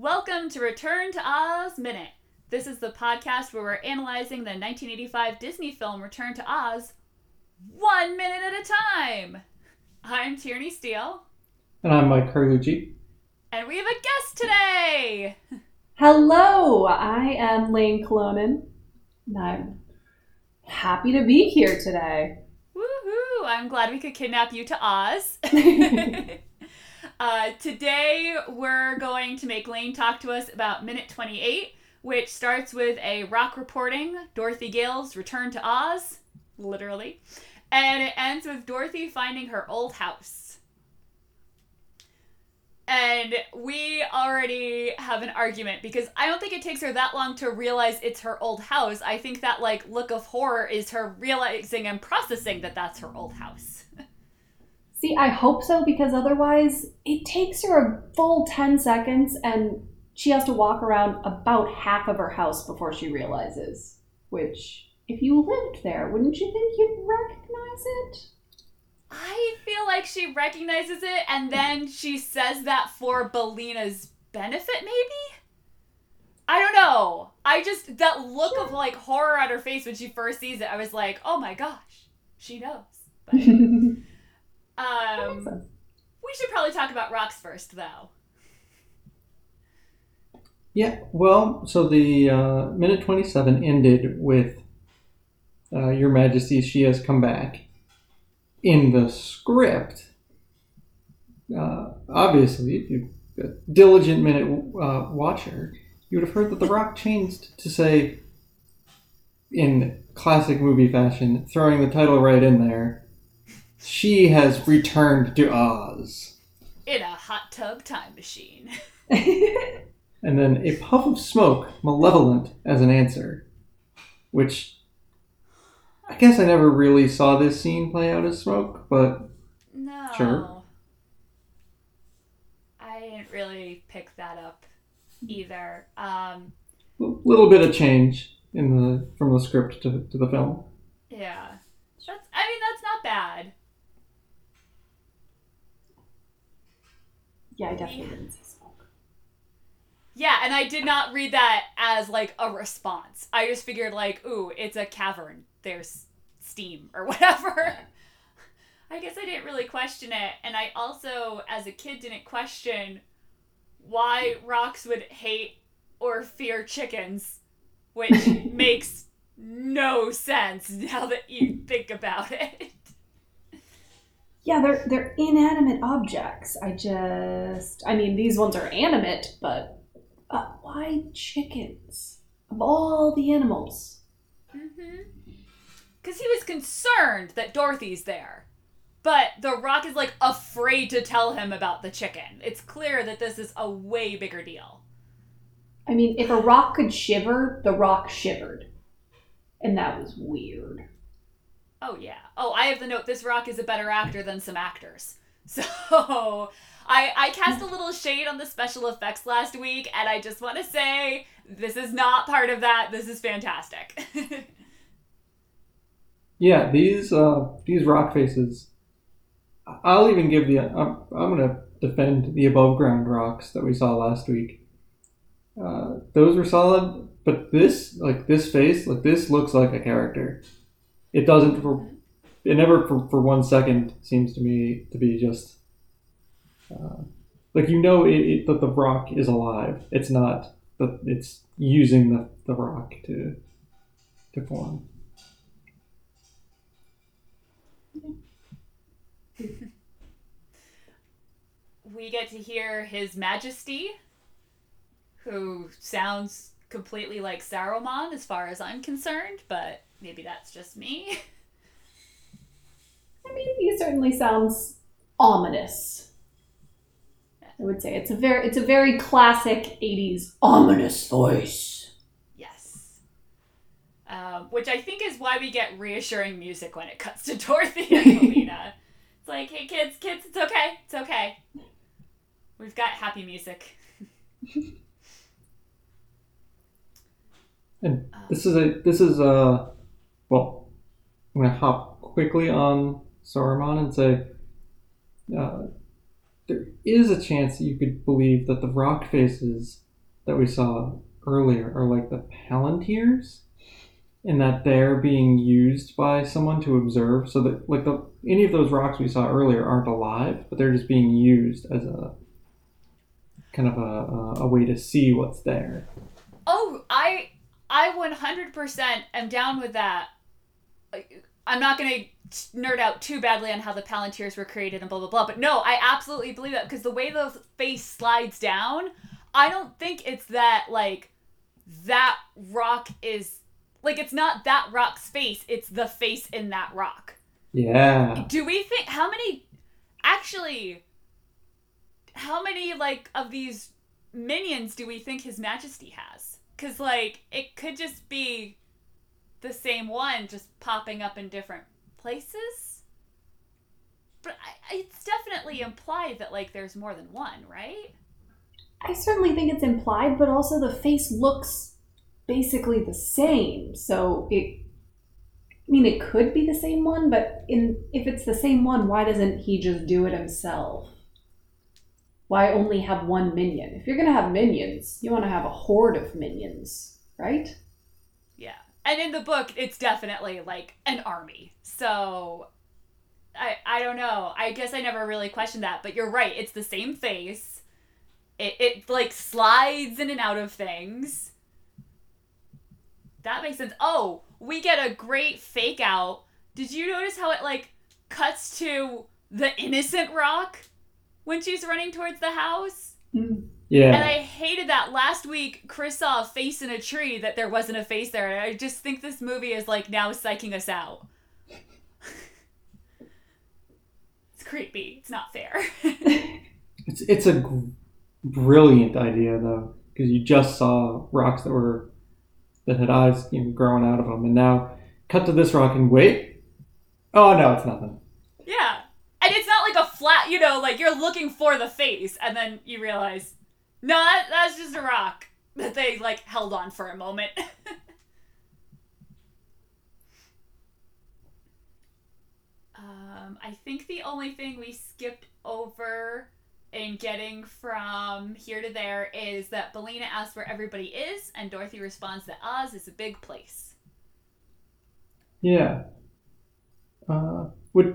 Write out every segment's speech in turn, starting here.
Welcome to Return to Oz Minute. This is the podcast where we're analyzing the 1985 Disney film Return to Oz one minute at a time. I'm Tierney Steele, And I'm Mike Carlucci. and we have a guest today. Hello, I am Lane Colonin, and I'm happy to be here today. Woohoo! I'm glad we could kidnap you to Oz. uh, today, we're going to make Lane talk to us about minute 28, which starts with a rock reporting Dorothy Gale's return to Oz, literally, and it ends with Dorothy finding her old house. And we already have an argument because I don't think it takes her that long to realize it's her old house. I think that like look of horror is her realizing and processing that that's her old house. See, I hope so because otherwise it takes her a full 10 seconds and she has to walk around about half of her house before she realizes. Which, if you lived there, wouldn't you think you'd recognize it? I feel like she recognizes it and then she says that for Billina's benefit, maybe? I don't know. I just, that look of like horror on her face when she first sees it, I was like, oh my gosh, she knows. But, um, we should probably talk about rocks first, though. Yeah, well, so the uh, minute 27 ended with uh, Your Majesty, she has come back. In the script, uh, obviously, if you're a diligent minute uh, watcher, you would have heard that The Rock changed to say, in classic movie fashion, throwing the title right in there, she has returned to Oz. In a hot tub time machine. and then a puff of smoke, malevolent as an answer, which I guess I never really saw this scene play out as smoke, but No. Sure. I didn't really pick that up either. Um, a little bit of change in the from the script to, to the film. yeah. That's I mean that's not bad. Yeah, I definitely didn't see smoke. Yeah, and I did not read that as like a response. I just figured like, ooh, it's a cavern. There's steam or whatever. I guess I didn't really question it, and I also, as a kid, didn't question why rocks would hate or fear chickens, which makes no sense now that you think about it. Yeah, they're they're inanimate objects. I just, I mean, these ones are animate, but uh, why chickens of all the animals? Mm-hmm. Because he was concerned that Dorothy's there. But The Rock is like afraid to tell him about the chicken. It's clear that this is a way bigger deal. I mean, if a rock could shiver, the rock shivered, and that was weird. Oh, yeah. Oh, I have the note this Rock is a better actor than some actors. So. I, I cast a little shade on the special effects last week, and I just want to say this is not part of that. This is fantastic. Yeah, these uh, these rock faces. I'll even give the. I'm, I'm gonna defend the above ground rocks that we saw last week. Uh, those were solid, but this like this face like this looks like a character. It doesn't for it never for, for one second seems to me to be just uh, like you know it, it, that the rock is alive. It's not that it's using the, the rock to to form. we get to hear His Majesty, who sounds completely like Saruman as far as I'm concerned, but maybe that's just me. I mean, he certainly sounds ominous. I would say it's a very it's a very classic '80s ominous voice. yes. Um, which I think is why we get reassuring music when it cuts to Dorothy and Billina. it's like, hey kids, kids, it's okay, it's okay. We've got happy music. And this is a this is a well, I'm gonna hop quickly on Saruman and say uh, there is a chance that you could believe that the rock faces that we saw earlier are like the Palantirs, and that they're being used by someone to observe. So that like the any of those rocks we saw earlier aren't alive, but they're just being used as a kind of a, a, a way to see what's there. Oh, I I 100% am down with that. I'm not going to nerd out too badly on how the Palantirs were created and blah blah blah, but no, I absolutely believe that because the way the face slides down, I don't think it's that like that rock is like it's not that rock's face, it's the face in that rock. Yeah. Do we think how many actually how many like of these minions do we think his majesty has? Cuz like it could just be the same one just popping up in different places. But I, it's definitely implied that like there's more than one, right? I certainly think it's implied, but also the face looks basically the same. So it I mean it could be the same one, but in if it's the same one, why doesn't he just do it himself? Why only have one minion? If you're going to have minions, you want to have a horde of minions, right? Yeah. And in the book, it's definitely like an army. So I I don't know. I guess I never really questioned that, but you're right. It's the same face. It it like slides in and out of things. That makes sense. Oh, we get a great fake out. Did you notice how it like cuts to the innocent rock when she's running towards the house? Yeah. And I hated that last week. Chris saw a face in a tree that there wasn't a face there. And I just think this movie is like now psyching us out. it's creepy. It's not fair. It's it's a gr- brilliant idea though, because you just saw rocks that were that had eyes you know, growing out of them, and now cut to this rock and wait. Oh no, it's nothing. yeah. And it's not like a flat, you know, like you're looking for the face and then you realize, no, that, that's just a rock that they like held on for a moment. um, I think the only thing we skipped over in getting from here to there is that Billina asks where everybody is, and Dorothy responds that Oz is a big place. Yeah. Uh, which,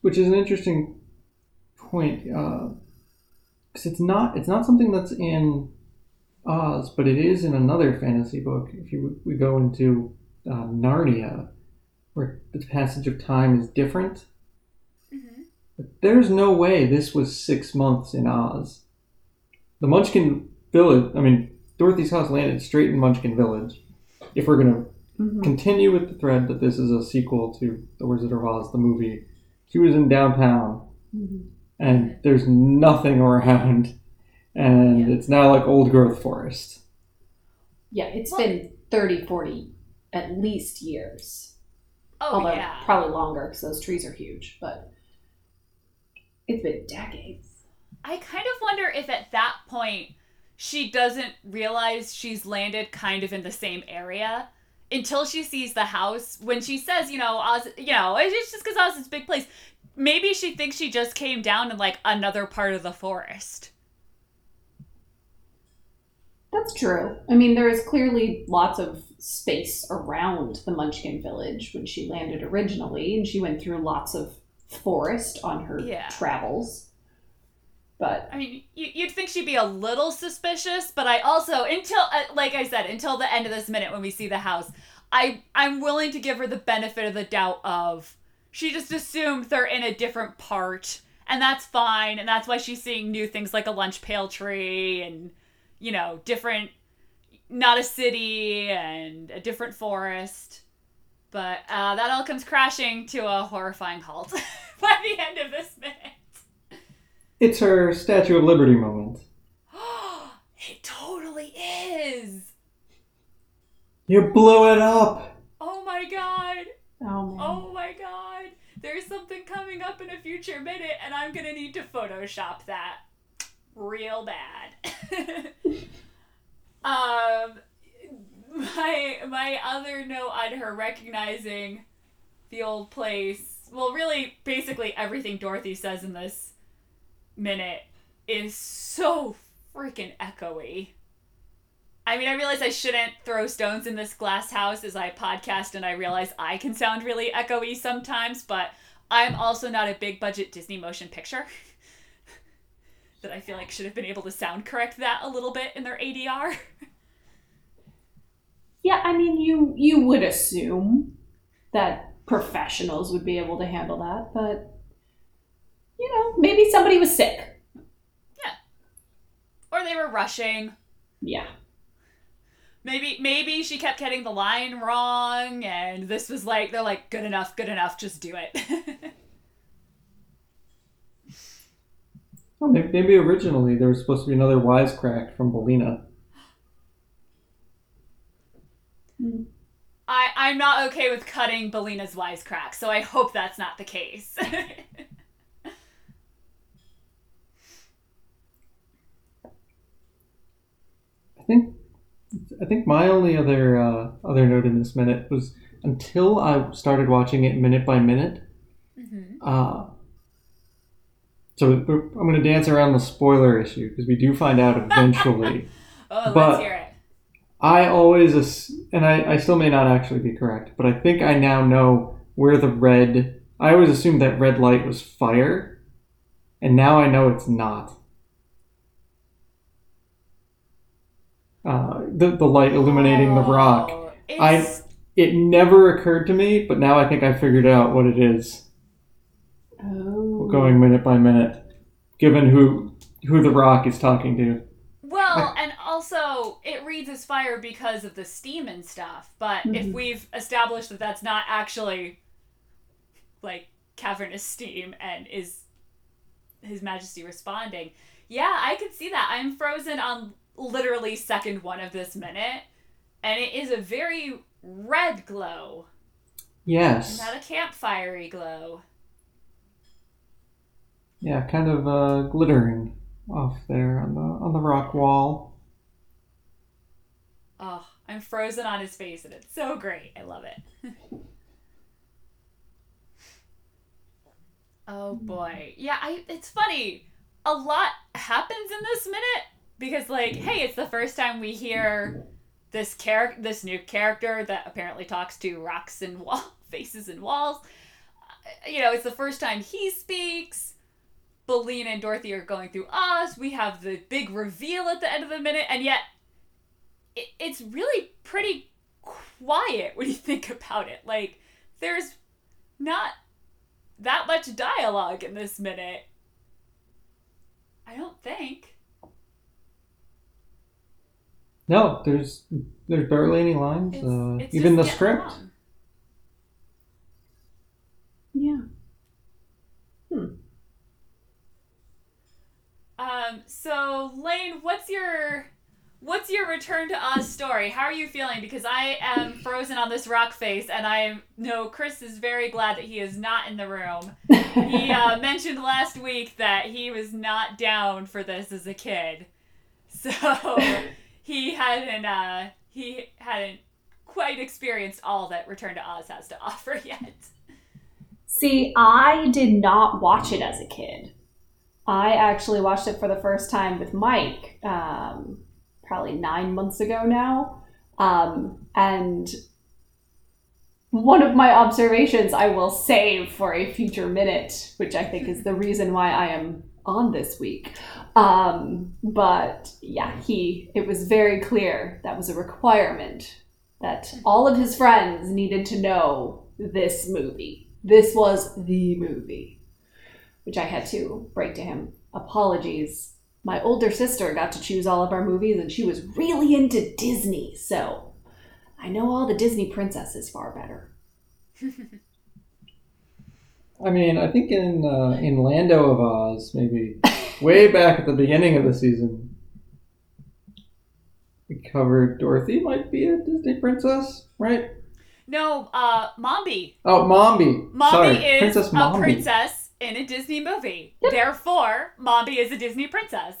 which is an interesting point, because it's not it's not something that's in Oz, but it is in another fantasy book. If you we go into uh, Narnia, where the passage of time is different. Mm-hmm. But there's no way this was six months in Oz. The Munchkin Village. I mean, Dorothy's house landed straight in Munchkin Village. If we're gonna Mhm. continue with the thread that this is a sequel to The Wizard of Oz, the movie. she was in downtown, Mhm. And there's nothing around, and Yeah. it's now like old growth forest. Yeah, it's Well- been 30, 40 at least years. Oh Although yeah. probably longer because those trees are huge, but it's been decades. I kind of wonder if at that point she doesn't realize she's landed kind of in the same area until she sees the house. When she says, you know, Oz, you know, it's just because Oz is a big place. Maybe she thinks she just came down in like another part of the forest. That's true. I mean, there is clearly lots of space around the Munchkin village when she landed originally, and she went through lots of forest on her Yeah. travels. But I mean, you, you'd think she'd be a little suspicious, but I also, until, uh, like I said, until the end of this minute when we see the house, I I'm willing to give her the benefit of the doubt of she just assumed they're in a different part, and that's fine, and that's why she's seeing new things like a lunch pail tree and you know different, not a city and a different forest. But uh, that all comes crashing to a horrifying halt by the end of this minute. It's her Statue of Liberty moment. it totally is. You blew it up. Oh my god. oh man, Oh my god. There's something coming up in a future minute, and I'm gonna need to Photoshop that real bad. um, my my other note on her recognizing the old place. Well, really, basically everything Dorothy says in this minute is so freaking echoey. I mean, I realize I shouldn't throw stones in this glass house as I podcast, and I realize I can sound really echoey sometimes, but I'm also not a big budget Disney motion picture. that I feel like should have been able to sound correct that a little bit in their ADR. Yeah, I mean, you you would assume that professionals would be able to handle that, but you know, maybe somebody was sick. Yeah. Or they were rushing. Yeah. Maybe maybe she kept getting the line wrong and this was like they're like good enough, good enough, just do it. Oh, well, maybe originally there was supposed to be another wisecrack from Billina. Hmm. I I'm not okay with cutting Billina's wisecrack, so I hope that's not the case. I think I think my only other uh, other note in this minute was until I started watching it minute by minute. Mhm. Uh, so I'm going to dance around the spoiler issue because we do find out eventually. Oh, But- let's hear it. I always, and I, I still may not actually be correct, but I think I now know where the red. I always assumed that red light was fire, and now I know it's not. Uh, the the light illuminating the rock. Oh, I- It never occurred to me, but now I think I figured out what it is. Oh. Going minute by minute, given who who the rock is talking to. Well, and also it reads as fire because of the steam and stuff. But if Mhm. we've established that that's not actually like cavernous steam and is His Majesty responding, yeah, I could see that. I'm frozen on literally second one of this minute, and it is a very red glow, Yes. not a campfirey glow. Yeah, kind of uh, glittering off there on the on the rock wall. Oh, I'm frozen on his face, and it's so great. I love it. oh boy, yeah. I. It's funny. A lot happens in this minute because, like, hey, it's the first time we hear this character, this new character that apparently talks to rocks and wall faces and walls. Uh, You know, it's the first time he speaks. Billina and Dorothy are going through Oz. We have the big reveal at the end of the minute, and yet it, it's really pretty quiet when you think about it. Like, there's not that much dialogue in this minute. I don't think. No, there's there's barely any lines. It's, uh, it's even the script. along. Yeah. Um, so Lane, what's your what's your return to Oz story? How are you feeling? Because I am frozen on this rock face, and I know Chris is very glad that he is not in the room. He uh, mentioned last week that he was not down for this as a kid, so he hadn't uh, he hadn't quite experienced all that Return to Oz has to offer yet. See, I did not watch it as a kid. I actually watched it for the first time with Mike, um, probably nine months ago now. Um, and one of my observations I will save for a future minute, which I think is the reason why I am on this week. Um, but yeah, he it was very clear that was a requirement that all of his friends needed to know this movie. This was the movie, which I had to break to him. Apologies. My older sister got to choose all of our movies, and she was really into Disney, so I know all the Disney princesses far better. I mean, I think in uh, in Lando of Oz, maybe way back at the beginning of the season, we covered Dorothy might be a Disney princess, right? No, uh, Mombi. Oh, Mombi. Mombi Sorry, is Princess a Mombi. princess in a Disney movie. Therefore, Mombi is a Disney princess.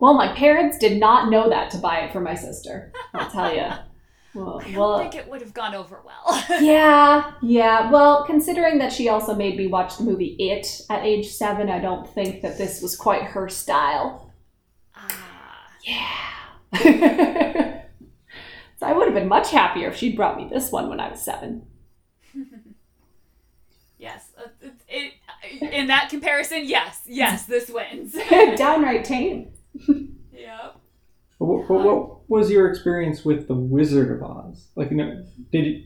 Well, my parents did not know that to buy it for my sister. I'll tell you. Well, I don't think it would have gone over well. yeah, yeah. Well, considering that she also made me watch the movie It at age seven, I don't think that this was quite her style. Ah. Yeah. So I would have been much happier if she'd brought me this one when I was seven. Yes. uh, It, it, in that comparison, yes. Yes, this wins. Downright tame. yep. But what, but what was your experience with the Wizard of Oz? Like, you know, did you,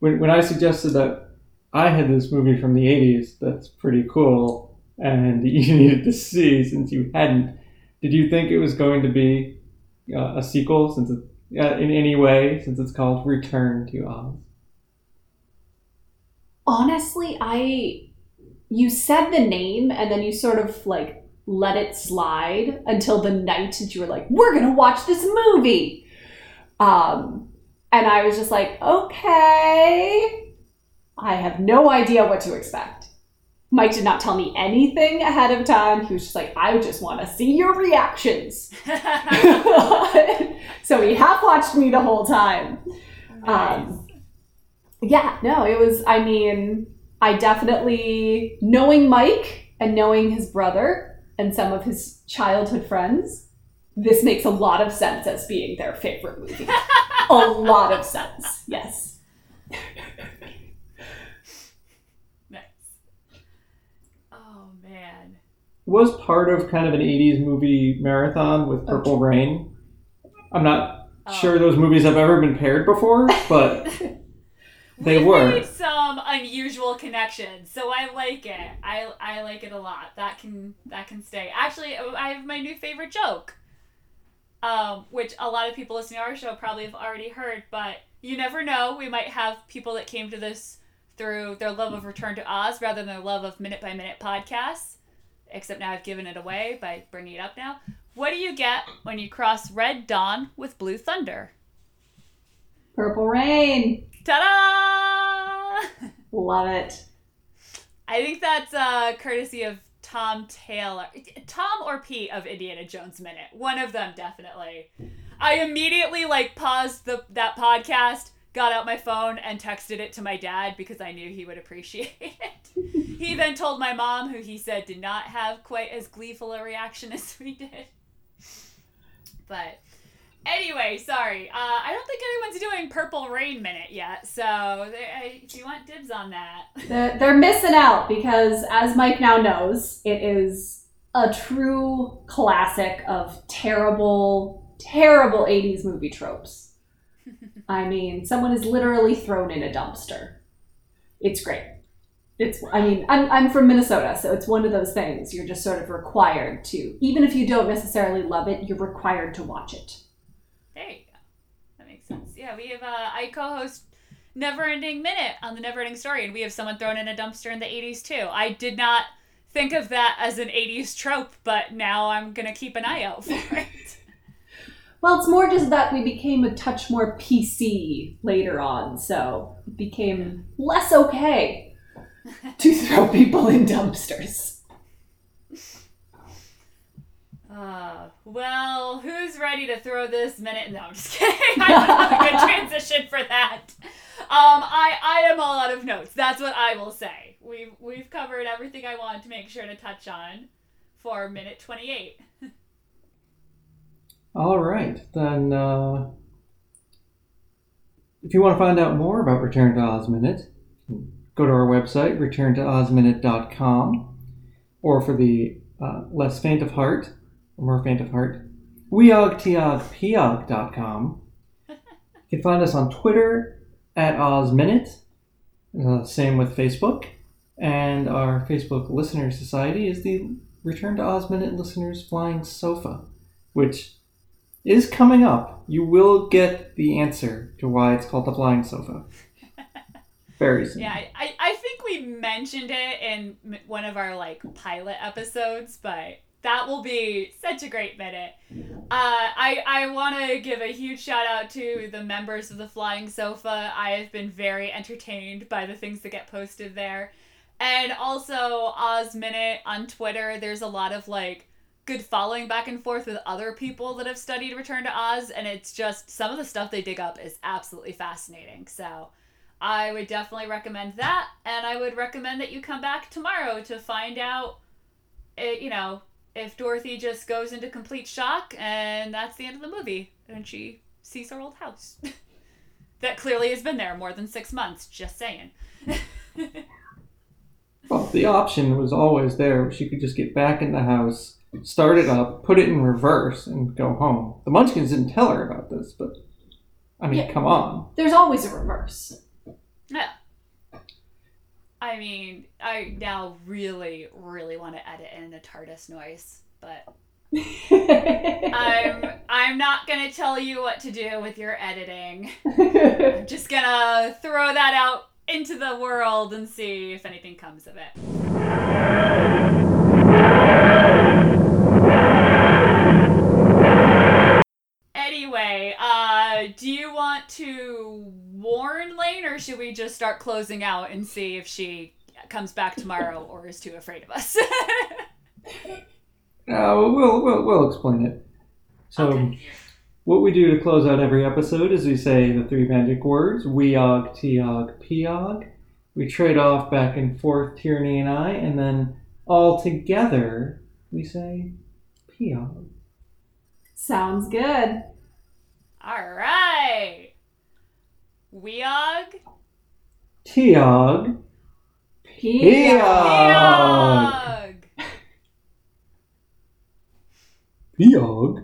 when when I suggested that I had this movie from the '80s that's pretty cool and you needed to see since you hadn't, did you think it was going to be uh, a sequel since it, uh, in any way since it's called Return to Oz? Honestly, I. You said the name and then you sort of like let it slide until the night that you were like, we're to watch this movie. Um, and I was just like, okay. I have no idea what to expect. Mike did not tell me anything ahead of time. He was just like, I just want to see your reactions. so he half watched me the whole time. Um, yeah, no, it was, I mean, I definitely, knowing Mike and knowing his brother and some of his childhood friends, this makes a lot of sense as being their favorite movie. a lot of sense, yes. nice. Oh man. Was part of kind of an '80s movie marathon with oh, Purple Okay. Rain. I'm not Oh. sure those movies have ever been paired before, but They We've were. made some unusual connections, so I like it. I I like it a lot. That can that can stay. Actually, I have my new favorite joke, um, which a lot of people listening to our show probably have already heard. But you never know. We might have people that came to this through their love of Return to Oz rather than their love of minute by minute podcasts. Except now I've given it away by bringing it up now. What do you get when you cross Red Dawn with Blue Thunder? Purple Rain. Ta-da! Love it. I think that's uh, courtesy of Tom Taylor. Tom or Pete of Indiana Jones Minute. One of them, definitely. I immediately, like, paused the that podcast, got out my phone, and texted it to my dad because I knew he would appreciate it. he then told my mom, who he said did not have quite as gleeful a reaction as we did. But anyway, sorry. Uh, I don't think anyone's doing Purple Rain Minute yet, so they, uh, if you want dibs on that. They're, they're missing out because, as Mike now knows, it is a true classic of terrible, terrible 80s movie tropes. I mean, someone is literally thrown in a dumpster. It's great. It's, I mean, I'm, I'm from Minnesota, so it's one of those things you're just sort of required to, even if you don't necessarily love it, you're required to watch it. There you go. That makes sense. Yeah, we have uh, I co-host Never Ending Minute on the Never Ending Story, and we have someone thrown in a dumpster in the '80s too. I did not think of that as an '80s trope, but now I'm gonna keep an eye out for it. Well, it's more just that we became a touch more PC later on, so it became less okay to throw people in dumpsters. Uh, well, who's ready to throw this minute? No, I'm just kidding. I don't have a good transition for that. Um, I I am all out of notes. That's what I will say. We've we've covered everything I wanted to make sure to touch on for minute 28. All right, then. Uh, if you want to find out more about Return to Oz Minute, go to our website, returntoozminute.com, or for the uh, less faint of heart, or more faint of heart, weogtiogpiog.com. You can find us on Twitter at OzMinute, uh, same with Facebook, and our Facebook Listener Society is the Return to Oz Minute Listeners Flying Sofa, which is coming up. You will get the answer to why it's called the flying sofa. Very soon. Yeah, I, I, I think we mentioned it in one of our like pilot episodes, but that will be such a great minute. Uh, I I want to give a huge shout out to the members of the Flying Sofa. I have been very entertained by the things that get posted there, and also Oz Minute on Twitter. There's a lot of like good following back and forth with other people that have studied Return to Oz, and it's just some of the stuff they dig up is absolutely fascinating. So. I would definitely recommend that, and I would recommend that you come back tomorrow to find out, eh, you know, if Dorothy just goes into complete shock and that's the end of the movie, and she sees her old house. that clearly has been there more than six months, just saying. Well, the option was always there. She could just get back in the house, start it up, put it in reverse, and go home. The Munchkins didn't tell her about this, but I mean, Yeah. come on. There's always a reverse. Yeah. I mean, I now really, really want to edit in a TARDIS noise, but I'm I'm not gonna tell you what to do with your editing. I'm just gonna throw that out into the world and see if anything comes of it. Anyway, uh, do you want to warn Lane, or should we just start closing out and see if she comes back tomorrow or is too afraid of us? Uh, we'll, we'll, we'll explain it. So, Okay. what we do to close out every episode is we say the three magic words Weog, Tiog, Piog. We trade off back and forth, Tierney and I, and then all together we say Piog. Sounds good. All right. Weog. Tiog, Piog, Piog, Piog.